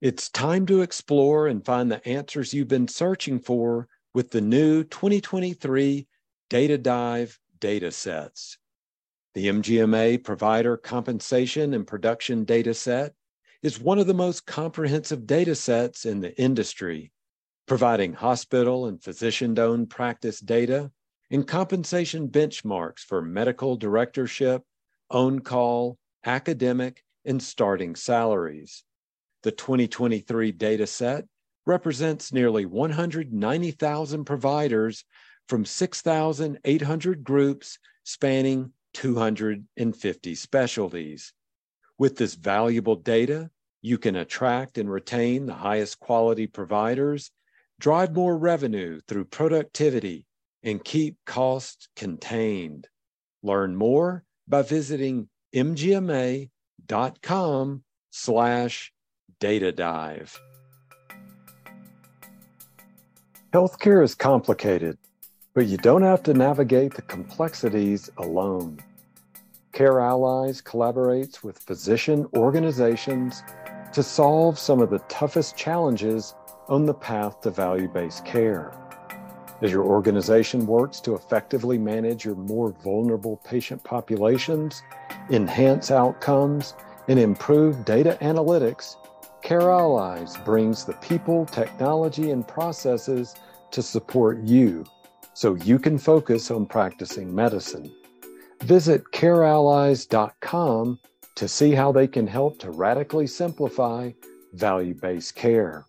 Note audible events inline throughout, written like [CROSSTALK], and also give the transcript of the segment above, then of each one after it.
It's time to explore and find the answers you've been searching for with the new 2023 DataDive datasets. The MGMA Provider Compensation and Production Dataset is one of the most comprehensive datasets in the industry, providing hospital and physician owned practice data and compensation benchmarks for medical directorship, on call, academic, and starting salaries. The 2023 dataset represents nearly 190,000 providers from 6,800 groups spanning 250 specialties. With this valuable data, you can attract and retain the highest quality providers, drive more revenue through productivity, and keep costs contained. Learn more by visiting mgma.com slash data dive. Healthcare is complicated, but you don't have to navigate the complexities alone. CareAllies collaborates with physician organizations to solve some of the toughest challenges on the path to value based care. As your organization works to effectively manage your more vulnerable patient populations, enhance outcomes, and improve data analytics, CareAllies brings the people, technology, and processes to support you so you can focus on practicing medicine. Visit careallies.com to see how they can help to radically simplify value based care.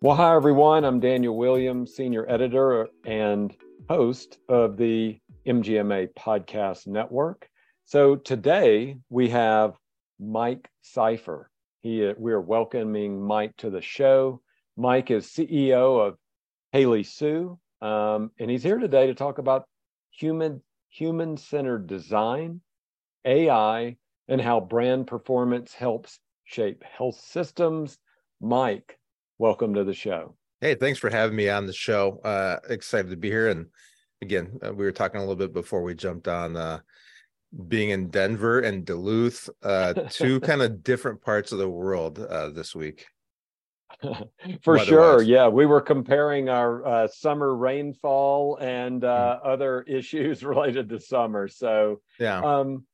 Well, hi, everyone. I'm Daniel Williams, Senior Editor and host of the MGMA Podcast Network. So today we have Mike Seyfer. He, we are welcoming Mike to the show. Mike is CEO of Hailey Sault, um, and he's here today to talk about human human centered design, AI, and how brand performance helps shape health systems. Mike, welcome to the show. Hey, thanks for having me on the show. Uh, excited to be here. And again, uh, we were talking a little bit before we jumped on uh, being in Denver and Duluth, uh, two [LAUGHS] kind of different parts of the world uh, this week. For sure. Yeah. We were comparing our uh, summer rainfall and uh, mm. other [LAUGHS] issues related to summer. So, yeah. Um,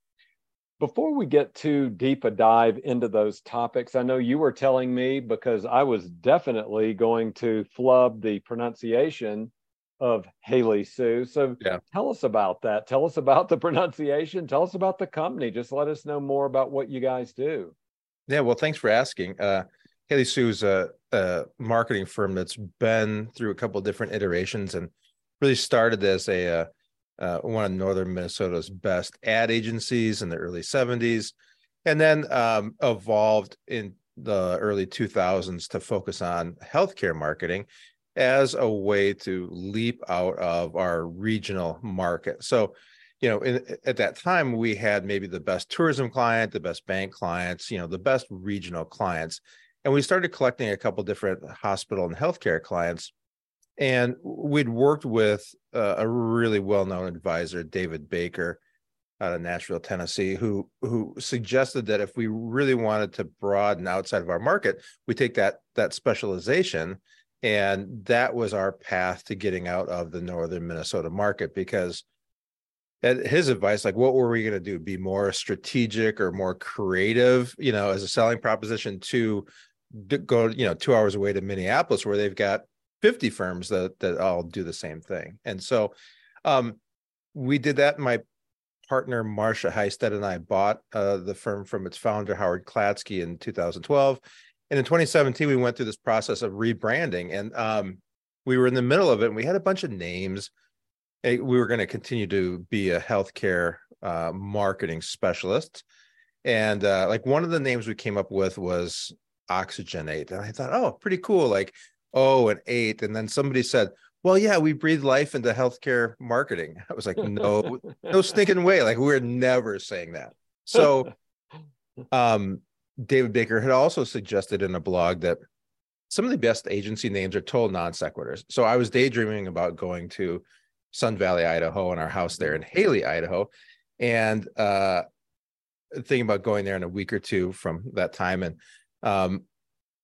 before we get too deep a dive into those topics, I know you were telling me because I was definitely going to flub the pronunciation of Hailey Sault. So yeah. tell us about that. Tell us about the pronunciation. Tell us about the company. Just let us know more about what you guys do. Yeah, well, thanks for asking. Uh, Hailey Sault is a, a, marketing firm that's been through a couple of different iterations and really started as a uh, uh, one of northern Minnesota's best ad agencies in the early 70s, and then um, evolved in the early 2000s to focus on healthcare marketing as a way to leap out of our regional market. So, you know, in, at that time, we had maybe the best tourism client, the best bank clients, you know, the best regional clients and we started collecting a couple different hospital and healthcare clients and we'd worked with uh, a really well-known advisor david baker out of nashville tennessee who who suggested that if we really wanted to broaden outside of our market we take that that specialization and that was our path to getting out of the northern minnesota market because at his advice like what were we going to do? Be more strategic or more creative you know as a selling proposition to go you know two hours away to minneapolis where they've got 50 firms that that all do the same thing. And so um we did that. My partner marcia heisted and i bought uh, the firm from its founder howard klatsky in 2012 and in 2017 we went through this process of rebranding and um we were in the middle of it and we had a bunch of names we were going to continue to be a healthcare uh, marketing specialist and uh, like one of the names we came up with was oxygenate. And I thought, oh, pretty cool. Like, oh, and eight. And then somebody said, well, yeah, we breathe life into healthcare marketing. I was like, no, no stinking way. Like, we're never saying that. So, [LAUGHS] um, David Baker had also suggested in a blog that some of the best agency names are total non sequiturs. So I was daydreaming about going to Sun Valley, Idaho, and our house there in Hailey, Idaho. and uh, thinking about going there in a week or two from that time. And um,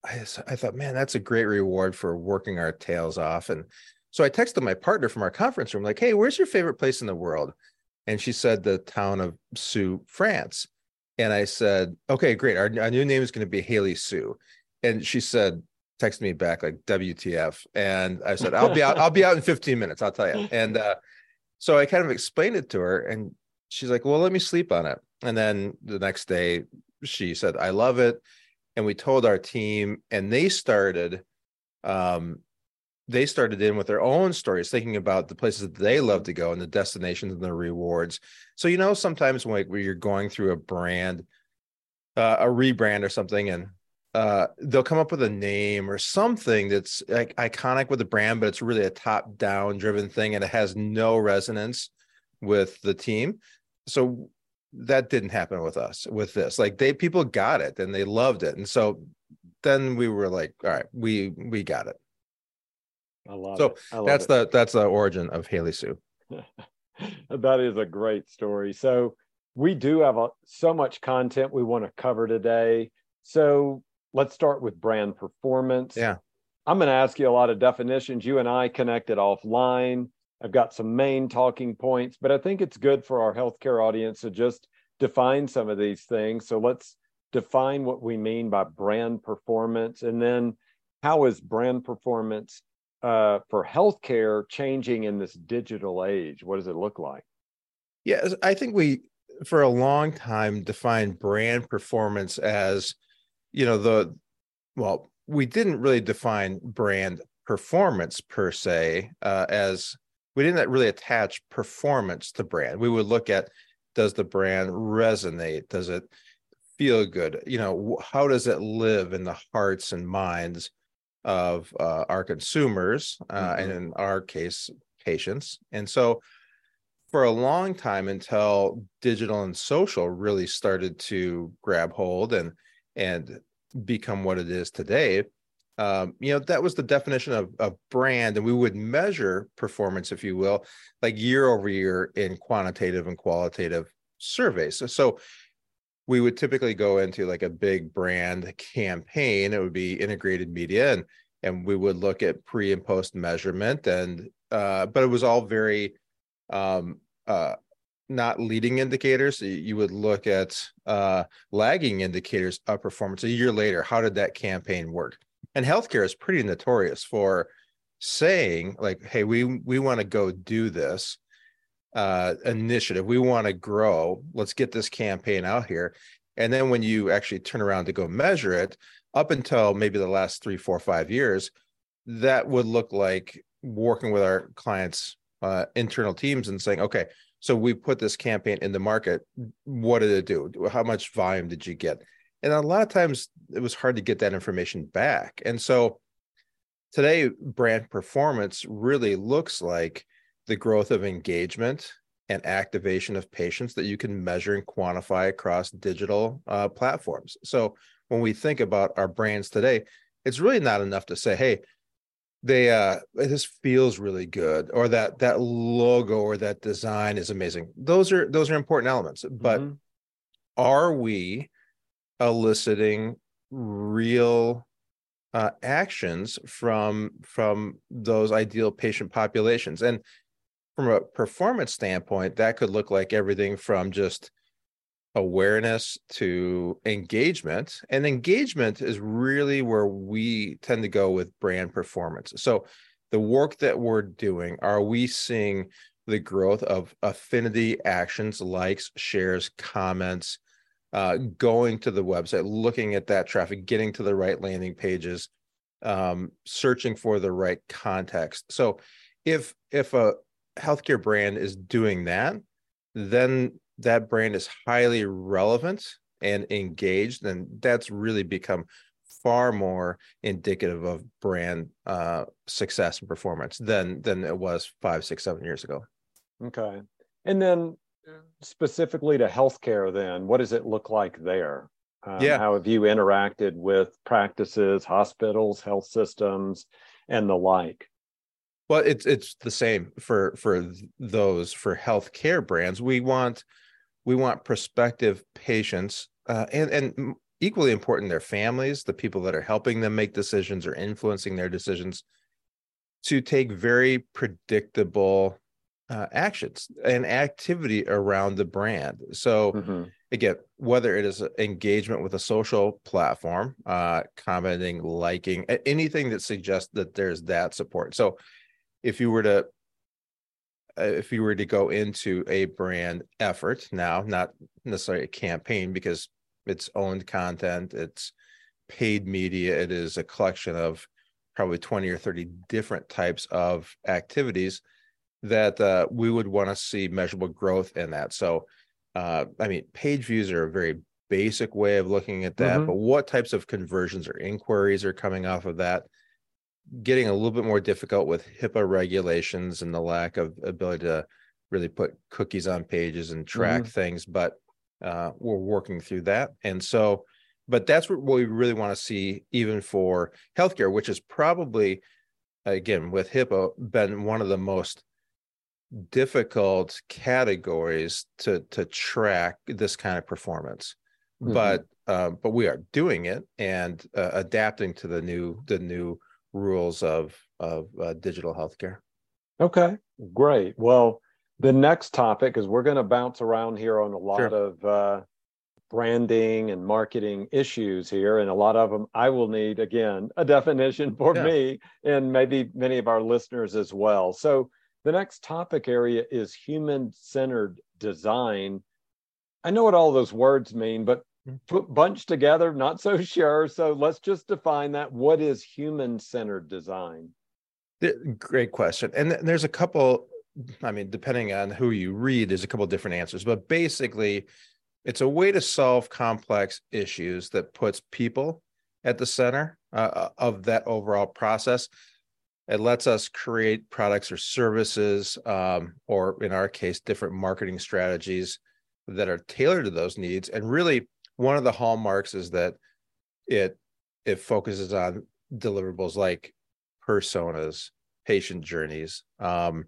I, I thought, man, that's a great reward for working our tails off. And so I texted my partner from our conference room, like, hey, where's your favorite place in the world? And she said the town of Sceaux, France. And I said, okay, great. Our, our new name is going to be Hailey Sault. And she said, text me back like WTF. And I said, I'll be out, I'll be out in 15 minutes, I'll tell you. [LAUGHS] And uh, so I kind of explained it to her and she's like, well, let me sleep on it. And then the next day she said, I love it. And we told our team and they started um, they started in with their own stories, thinking about the places that they love to go and the destinations and the rewards. So, you know, sometimes when, when you're going through a brand, uh, a rebrand or something, and uh, they'll come up with a name or something that's like iconic with the brand, but it's really a top down driven thing and it has no resonance with the team. So that didn't happen with us with this. Like they people got it and they loved it. And so then we were like, all right, we we got it. I love so it. I love that's it. the that's the origin of Hailey Sault. [LAUGHS] that is a great story. So we do have a, so much content we want to cover today. So let's start with brand performance. Yeah. I'm going to ask you a lot of definitions. You and I connected offline. I've got some main talking points, but I think it's good for our healthcare audience to just define some of these things. So let's define what we mean by brand performance and then how is brand performance uh, for healthcare changing in this digital age? What does it look like? Yeah, I think we for a long time defined brand performance as, you know, the well, we didn't really define brand performance per se uh, as we didn't really attach performance to brand. We would look at does the brand resonate? Does it feel good? You know, how does it live in the hearts and minds of uh, our consumers, uh, mm-hmm. and in our case, patients. And so, for a long time, until digital and social really started to grab hold and and become what it is today, um, you know that was the definition of, a brand, and we would measure performance, if you will, like year over year in quantitative and qualitative surveys. So, so we would typically go into like a big brand campaign it would be integrated media and and we would look at pre and post measurement and uh, but it was all very um, uh, not leading indicators. You would look at uh, lagging indicators of performance a year later. How did that campaign work? And healthcare is pretty notorious for saying like hey we we want to go do this uh, initiative. We want to grow. Let's get this campaign out here. And then when you actually turn around to go measure it, up until maybe the last three, four, five years, that would look like working with our clients' uh, internal teams and saying, okay, so we put this campaign in the market. What did it do? How much volume did you get? And a lot of times it was hard to get that information back. And so today, brand performance really looks like the growth of engagement and activation of patients that you can measure and quantify across digital uh, platforms. So when we think about our brands today, it's really not enough to say, "Hey, they uh, this feels really good," or that that logo or that design is amazing. Those are those are important elements, but mm-hmm. are we eliciting real uh, actions from from those ideal patient populations and from a performance standpoint, that could look like everything from just awareness to engagement. And engagement is really where we tend to go with brand performance. So, the work that we're doing, are we seeing the growth of affinity actions, likes, shares, comments, uh, going to the website, looking at that traffic, getting to the right landing pages, um, searching for the right context. So, if if a healthcare brand is doing that, then that brand is highly relevant and engaged, and that's really become far more indicative of brand uh, success and performance than than it was five, six, seven years ago. Okay, and then specifically to healthcare, then what does it look like there? Um, yeah, how have you interacted with practices, hospitals, health systems, and the like? Well, it's it's the same for for those for healthcare brands. We want we want prospective patients uh, and and equally important their families the people that are helping them make decisions or influencing their decisions to take very predictable uh, actions and activity around the brand so mm-hmm. again whether it is engagement with a social platform uh, commenting liking anything that suggests that there's that support so if you were to uh, if you were to go into a brand effort now not necessarily a campaign because it's owned content, it's paid media, it is a collection of probably 20 or 30 different types of activities that uh, we would want to see measurable growth in that. So, uh, I mean, page views are a very basic way of looking at that, mm-hmm. but what types of conversions or inquiries are coming off of that? Getting a little bit more difficult with HIPAA regulations and the lack of ability to really put cookies on pages and track mm-hmm. things. But uh, we're working through that. And so, but that's what we really want to see, even for healthcare, which is probably, again, with HIPAA, been one of the most difficult categories to to track this kind of performance. Mm-hmm. But uh, but we are doing it and uh, adapting to the new the new rules of of uh, digital healthcare. Okay, great. Well, the next topic, is we're going to bounce around here on a lot sure. of uh, branding and marketing issues here, and a lot of them I will need again a definition for yeah. me and maybe many of our listeners as well. So the next topic area is human-centered design. I know what all those words mean, but. Put bunched together, not so [LAUGHS] sure. So let's just define that. What is human-centered design? Great question. And there's a couple I mean, depending on who you read, there's a couple different answers, but basically, it's a way to solve complex issues that puts people at the center uh, uh, of that overall process. It lets us create products or services, um, or in our case, different marketing strategies that are tailored to those needs. And really, one of the hallmarks is that it it focuses on deliverables like personas, patient journeys, um,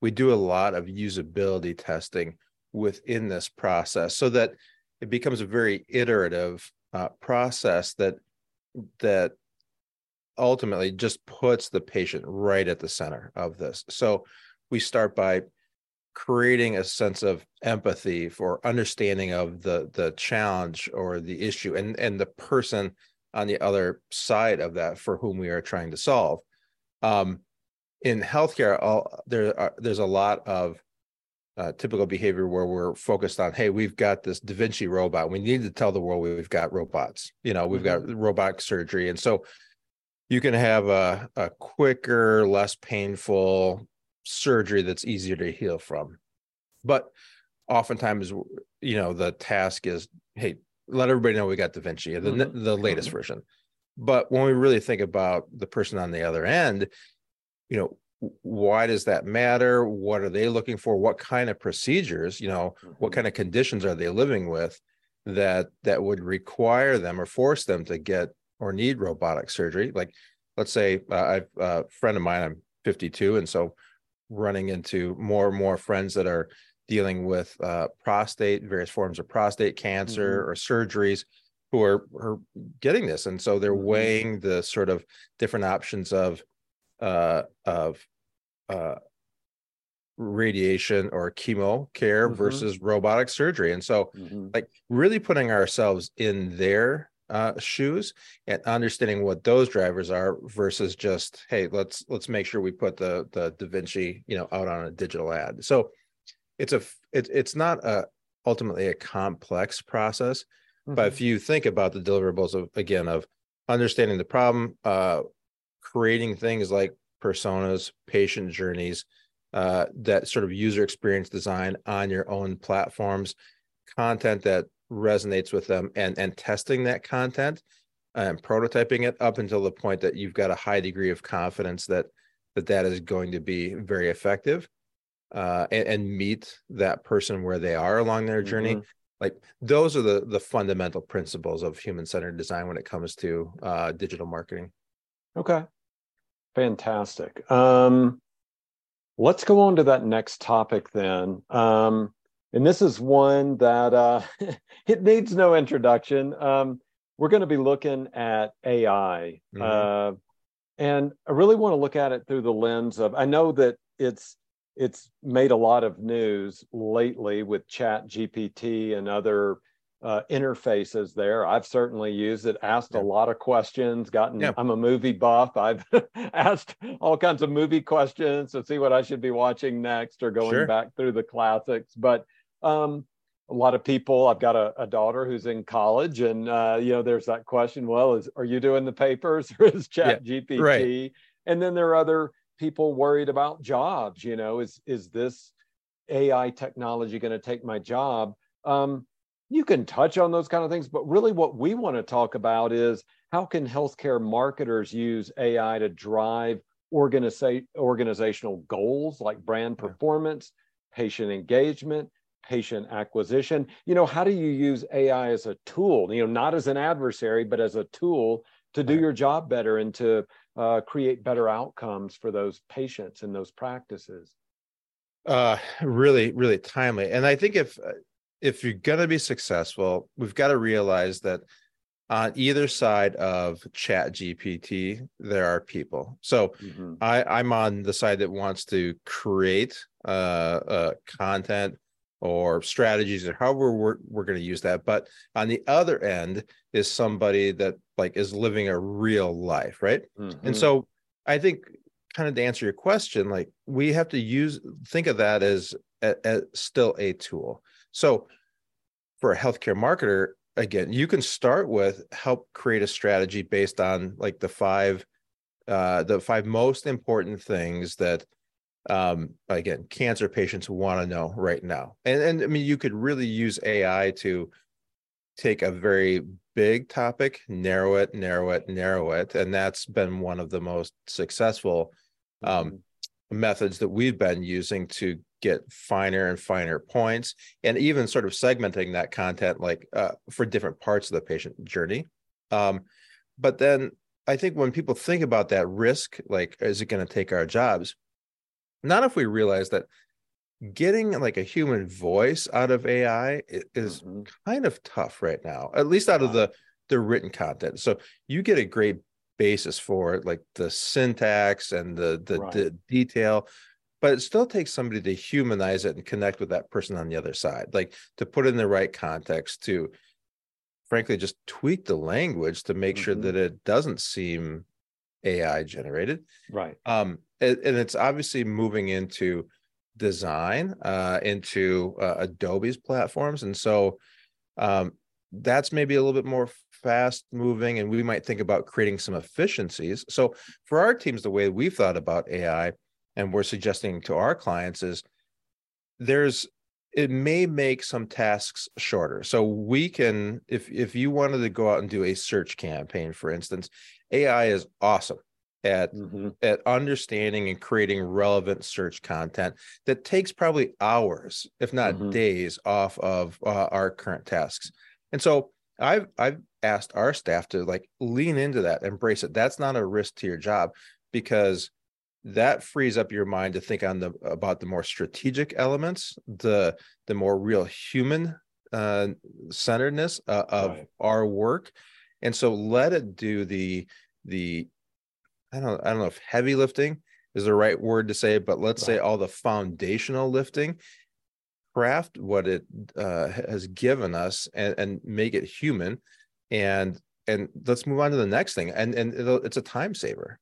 we do a lot of usability testing within this process so that it becomes a very iterative uh, process that that ultimately just puts the patient right at the center of this. So we start by creating a sense of empathy for understanding of the the challenge or the issue and and the person on the other side of that for whom we are trying to solve um, in healthcare, all, there are, there's a lot of uh, typical behavior where we're focused on, hey, we've got this Da Vinci robot. We need to tell the world we've got robots. You know, we've mm-hmm. got robotic surgery, and so you can have a, a quicker, less painful surgery that's easier to heal from. But oftentimes, you know, the task is, hey, let everybody know we got Da Vinci, the mm-hmm. the latest mm-hmm. version. But when we really think about the person on the other end, you know why does that matter what are they looking for what kind of procedures you know mm-hmm. what kind of conditions are they living with that that would require them or force them to get or need robotic surgery like let's say uh, i've a uh, friend of mine i'm 52 and so running into more and more friends that are dealing with uh, prostate various forms of prostate cancer mm-hmm. or surgeries who are, are getting this and so they're mm-hmm. weighing the sort of different options of uh, of uh, radiation or chemo care mm-hmm. versus robotic surgery. And so, mm-hmm. like, really putting ourselves in their uh, shoes and understanding what those drivers are versus just, hey, let's let's make sure we put the the Da Vinci, you know, out on a digital ad. So, it's a it, it's not a ultimately a complex process, mm-hmm. but if you think about the deliverables of again of understanding the problem, uh, creating things like personas, patient journeys, uh, that sort of user experience design on your own platforms, content that resonates with them, and and testing that content and prototyping it up until the point that you've got a high degree of confidence that that that is going to be very effective uh, and, and, meet that person where they are along their journey. Mm-hmm. Like those are the the fundamental principles of human centered design when it comes to uh, digital marketing. Okay. Fantastic. Um, let's go on to that next topic then. Um, And this is one that uh, [LAUGHS] it needs no introduction. Um, we're going to be looking at AI. Mm-hmm. Uh, and I really want to look at it through the lens of I know that it's it's made a lot of news lately with ChatGPT and other uh, interfaces there i've certainly used it asked yeah. a lot of questions gotten yeah. i'm a movie buff i've [LAUGHS] asked all kinds of movie questions to see what i should be watching next or going sure. back through the classics but um, a lot of people i've got a, a daughter who's in college and uh, you know there's that question well is are you doing the papers or is chat yeah, gpt right. and then there are other people worried about jobs you know is is this ai technology going to take my job? Um, you can touch on those kind of things but really what we want to talk about is how can healthcare marketers use ai to drive organiza- organizational goals like brand performance patient engagement patient acquisition. You know how do you use ai as a tool? You know not as an adversary but as a tool to do your job better and to uh, create better outcomes for those patients and those practices. Uh really really timely. And i think if if you're going to be successful we've got to realize that on either side of ChatGPT there are people. So mm-hmm. i i'm on the side that wants to create uh, uh content or strategies or however we're, we're going to use that. But on the other end is somebody that like is living a real life right? Mm-hmm. and so i think kind of to answer your question like we have to use think of that as, as still a tool. So for a healthcare marketer again you can start with help create a strategy based on like the five uh the five most important things that um again cancer patients want to know right now. And and i mean you could really use ai to take a very big topic narrow it narrow it narrow it and that's been one of the most successful um mm-hmm. methods that we've been using to get finer and finer points and even sort of segmenting that content like uh, for different parts of the patient journey. Um but then i think when people think about that risk like is it going to take our jobs not if we realize that getting like a human voice out of AI is mm-hmm. kind of tough right now, at least out of the the written content. So you get a great basis for it, like the syntax and the the, right. the detail, but it still takes somebody to humanize it and connect with that person on the other side, like to put in the right context to frankly just tweak the language to make mm-hmm. sure that it doesn't seem AI generated. Right. Um, and, and it's obviously moving into design, uh, into uh, Adobe's platforms, and so um, that's maybe a little bit more fast moving, and we might think about creating some efficiencies. So for our teams, the way we've thought about AI, and we're suggesting to our clients is there's it may make some tasks shorter so we can if if you wanted to go out and do a search campaign for instance ai is awesome at mm-hmm. at understanding and creating relevant search content that takes probably hours if not mm-hmm. days off of uh, our current tasks and so i've i've asked our staff to like lean into that embrace it that's not a risk to your job because that frees up your mind to think on the about the more strategic elements the the more real human uh centeredness uh, of right. our work and so let it do the the i don't i don't know if heavy lifting is the right word to say but let's say all the foundational lifting craft what it uh, has given us and, and make it human. And and let's move on to the next thing. And and it's a time saver.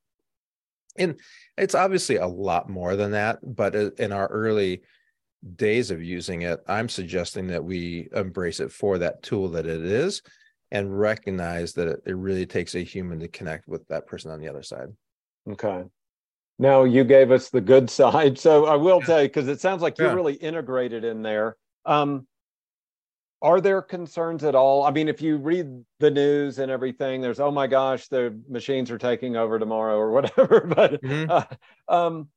And it's obviously a lot more than that but in our early days of using it i'm suggesting that we embrace it for that tool that it is and recognize that it, it really takes a human to connect with that person on the other side okay now you gave us the good [LAUGHS] side so i will yeah. tell you because it sounds like you're yeah. really integrated in there um, are there concerns at all? I mean, if you read the news and everything, there's oh my gosh, the machines are taking over tomorrow or [LAUGHS] whatever. But mm-hmm. uh, um,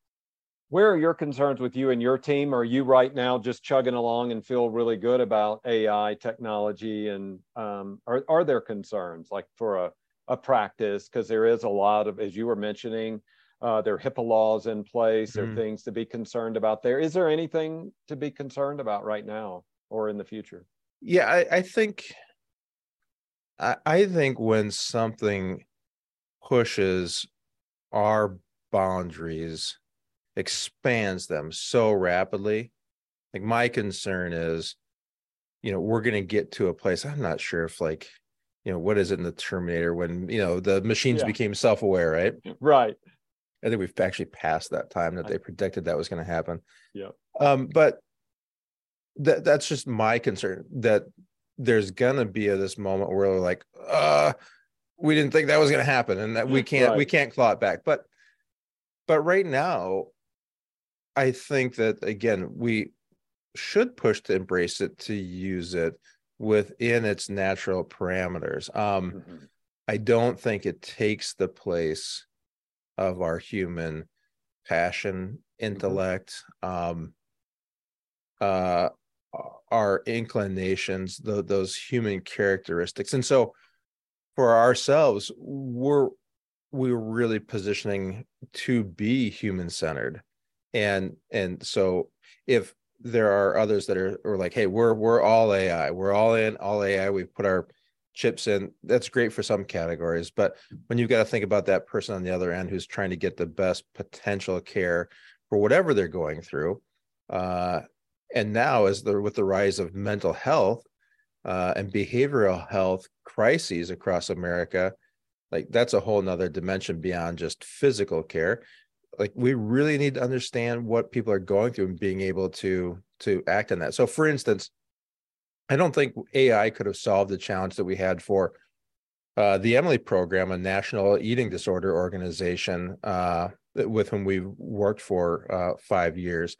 where are your concerns with you and your team? Are you right now just chugging along and feel really good about AI technology? And um, are are there concerns like for a a practice because there is a lot of, as you were mentioning, uh, there are HIPAA laws in place. There are Mhm. things to be concerned about there. Is there anything to be concerned about right now or in the future? Yeah, I, I think I, I think when something pushes our boundaries, expands them so rapidly, like my concern is, you know, we're gonna get to a place. I'm not sure if like, you know, what is it in the Terminator when you know the machines Yeah. became self-aware, right? Right. I think we've actually passed that time that they predicted that was going to happen. Yeah. Um, but that that's just my concern that there's gonna be a, this moment where we're like, uh, we didn't think that was gonna happen, and that we [LAUGHS] can't we can't claw it back. But but right now, I think that again, we should push to embrace it, to use it within its natural parameters. Um, Mhm. I don't think it takes the place of our human passion, intellect, um, uh, our inclinations, tho- those human characteristics. And so for ourselves, we're we're really positioning to be human centered. And and so if there are others that are, are like, hey, we're we're all AI, we're all in all AI, we've put our chips in, that's great for some categories. But when you've got to think about that person on the other end who's trying to get the best potential care for whatever they're going through, uh, and now as the with the rise of mental health uh, and behavioral health crises across America, like that's a whole nother dimension beyond just physical care. Like we really need to understand what people are going through and being able to to act on that. So, for instance, I don't think AI could have solved the challenge that we had for uh, the Emily program, a national eating disorder organization uh, with whom we've worked for uh, five years.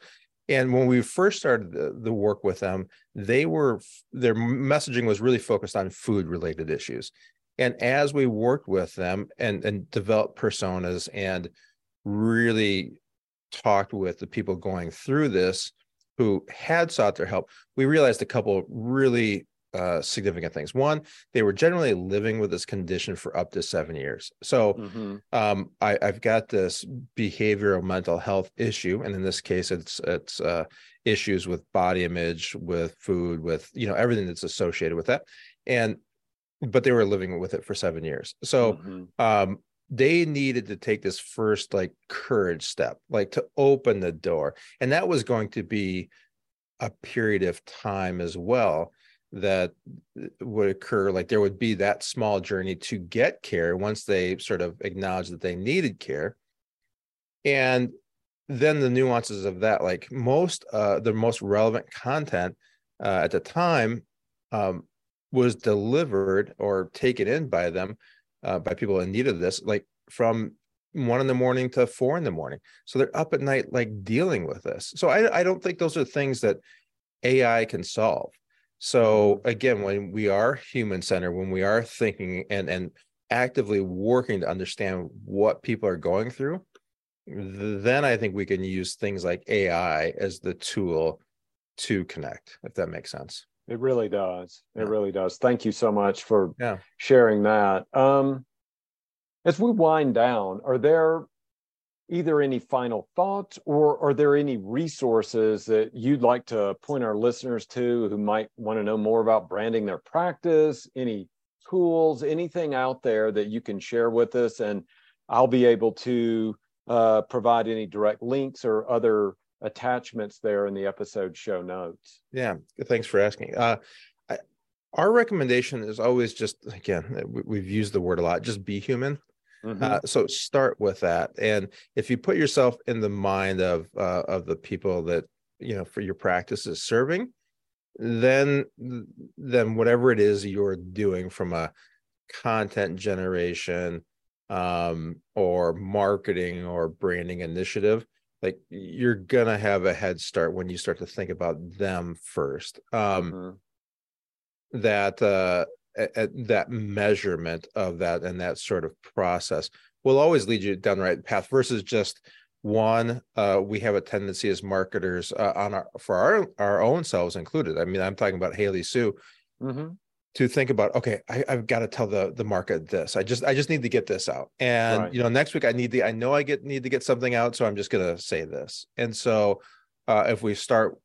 And when we first started the, the work with them, they were their messaging was really focused on food related issues. And as we worked with them and and developed personas and really talked with the people going through this who had sought their help, we realized a couple really uh, significant things. One, they were generally living with this condition for up to seven years. So Mhm. um, I, I've got this behavioral mental health issue, and in this case, it's it's uh, issues with body image, with food, with you know everything that's associated with that, and but they were living with it for seven years. So Mhm. um they needed to take this first like courage step like to open the door and that was going to be a period of time as well that would occur like there would be that small journey to get care once they sort of acknowledged that they needed care. And then the nuances of that like most uh the most relevant content uh, at the time um was delivered or taken in by them uh, by people in need of this, like from one in the morning to four in the morning. So they're up at night, like dealing with this. So I, I don't think those are things that AI can solve. So again, when we are human centered, when we are thinking and and actively working to understand what people are going through, then I think we can use things like AI as the tool to connect, if that makes sense. It really does. It Yeah. really does. Thank you so much for Yeah. sharing that. Um, as we wind down, are there either any final thoughts or are there any resources that you'd like to point our listeners to who might want to know more about branding their practice? Any tools, anything out there that you can share with us? And I'll be able to uh, provide any direct links or other attachments there in the episode show notes. Yeah, thanks for asking. Uh, I, our recommendation is always just again we, we've used the word a lot. Just be human. Mhm. Uh, so start with that, and if you put yourself in the mind of uh, of the people that you know for your practice is serving, then then whatever it is you're doing from a content generation um, or marketing or branding initiative, like you're gonna have a head start when you start to think about them first. Um, Mhm. that uh that measurement of that and that sort of process will always lead you down the right path versus just one uh we have a tendency as marketers uh, on our for our our own selves included i mean i'm talking about hailey sault Mhm. To think about okay I, have got to tell the the market this. I just i just need to get this out. And right. you know next week i need to i know i get need to get something out so i'm just going to say this. And so uh, if we start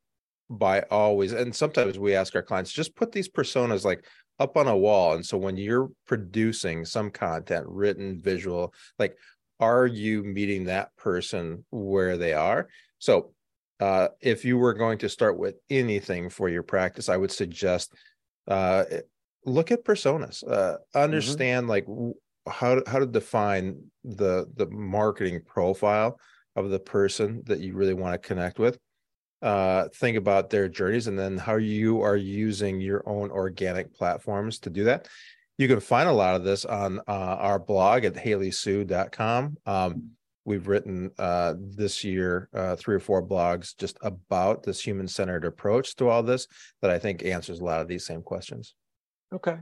by always and sometimes we ask our clients just put these personas like up on a wall. And so when you're producing some content written visual like are you meeting that person where they are? So uh, if you were going to start with anything for your practice i would suggest uh, look at personas uh, mm-hmm. understand mm-hmm. like how to, how to define the the marketing profile of the person that you really want to connect with uh, think about their journeys and then how you are using your own organic platforms to do that you can find a lot of this on uh, our blog at haileysault.com um, we've written uh, this year uh, three or four blogs just about this human-centered approach to all this that i think answers a lot of these same questions Okay,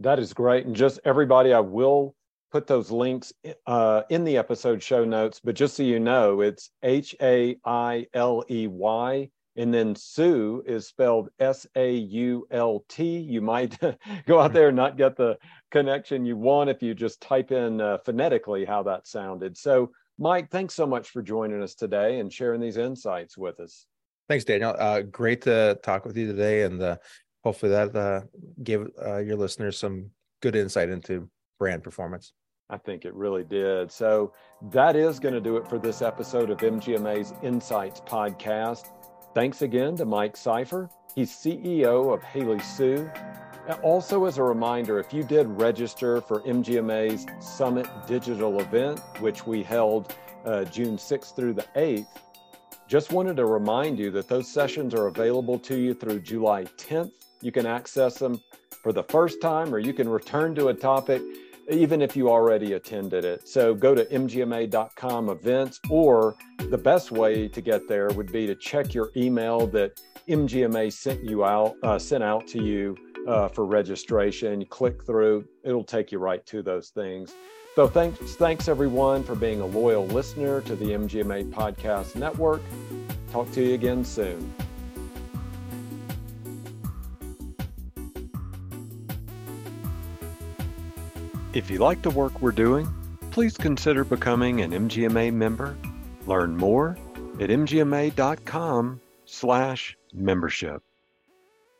that is great. And just everybody, I will put those links uh, in the episode show notes. But just so you know, it's H A I L E Y. And then Sault is spelled S A U L T. You might [LAUGHS] go out there and not get the connection you want if you just type in uh, phonetically how that sounded. So, Mike, thanks so much for joining us today and sharing these insights with us. Thanks, Daniel. Uh, great to talk with you today. And uh, hopefully that uh, gave uh, your listeners some good insight into brand performance. I think it really did. So that is going to do it for this episode of MGMA's Insights podcast. Thanks again to Mike Seyfer. He's CEO of Hailey Sault. Also, as a reminder, if you did register for MGMA's Summit Digital event, which we held uh, June 6th through the 8th, just wanted to remind you that those sessions are available to you through July 10th you can access them for the first time, or you can return to a topic even if you already attended it. So go to mgma.com events, or the best way to get there would be to check your email that MGMA sent you out, uh, sent out to you uh, for registration. You click through, it'll take you right to those things. So thanks, thanks everyone for being a loyal listener to the MGMA Podcast Network. Talk to you again soon. If you like the work we're doing, please consider becoming an MGMA member. Learn more at mgma.com slash membership.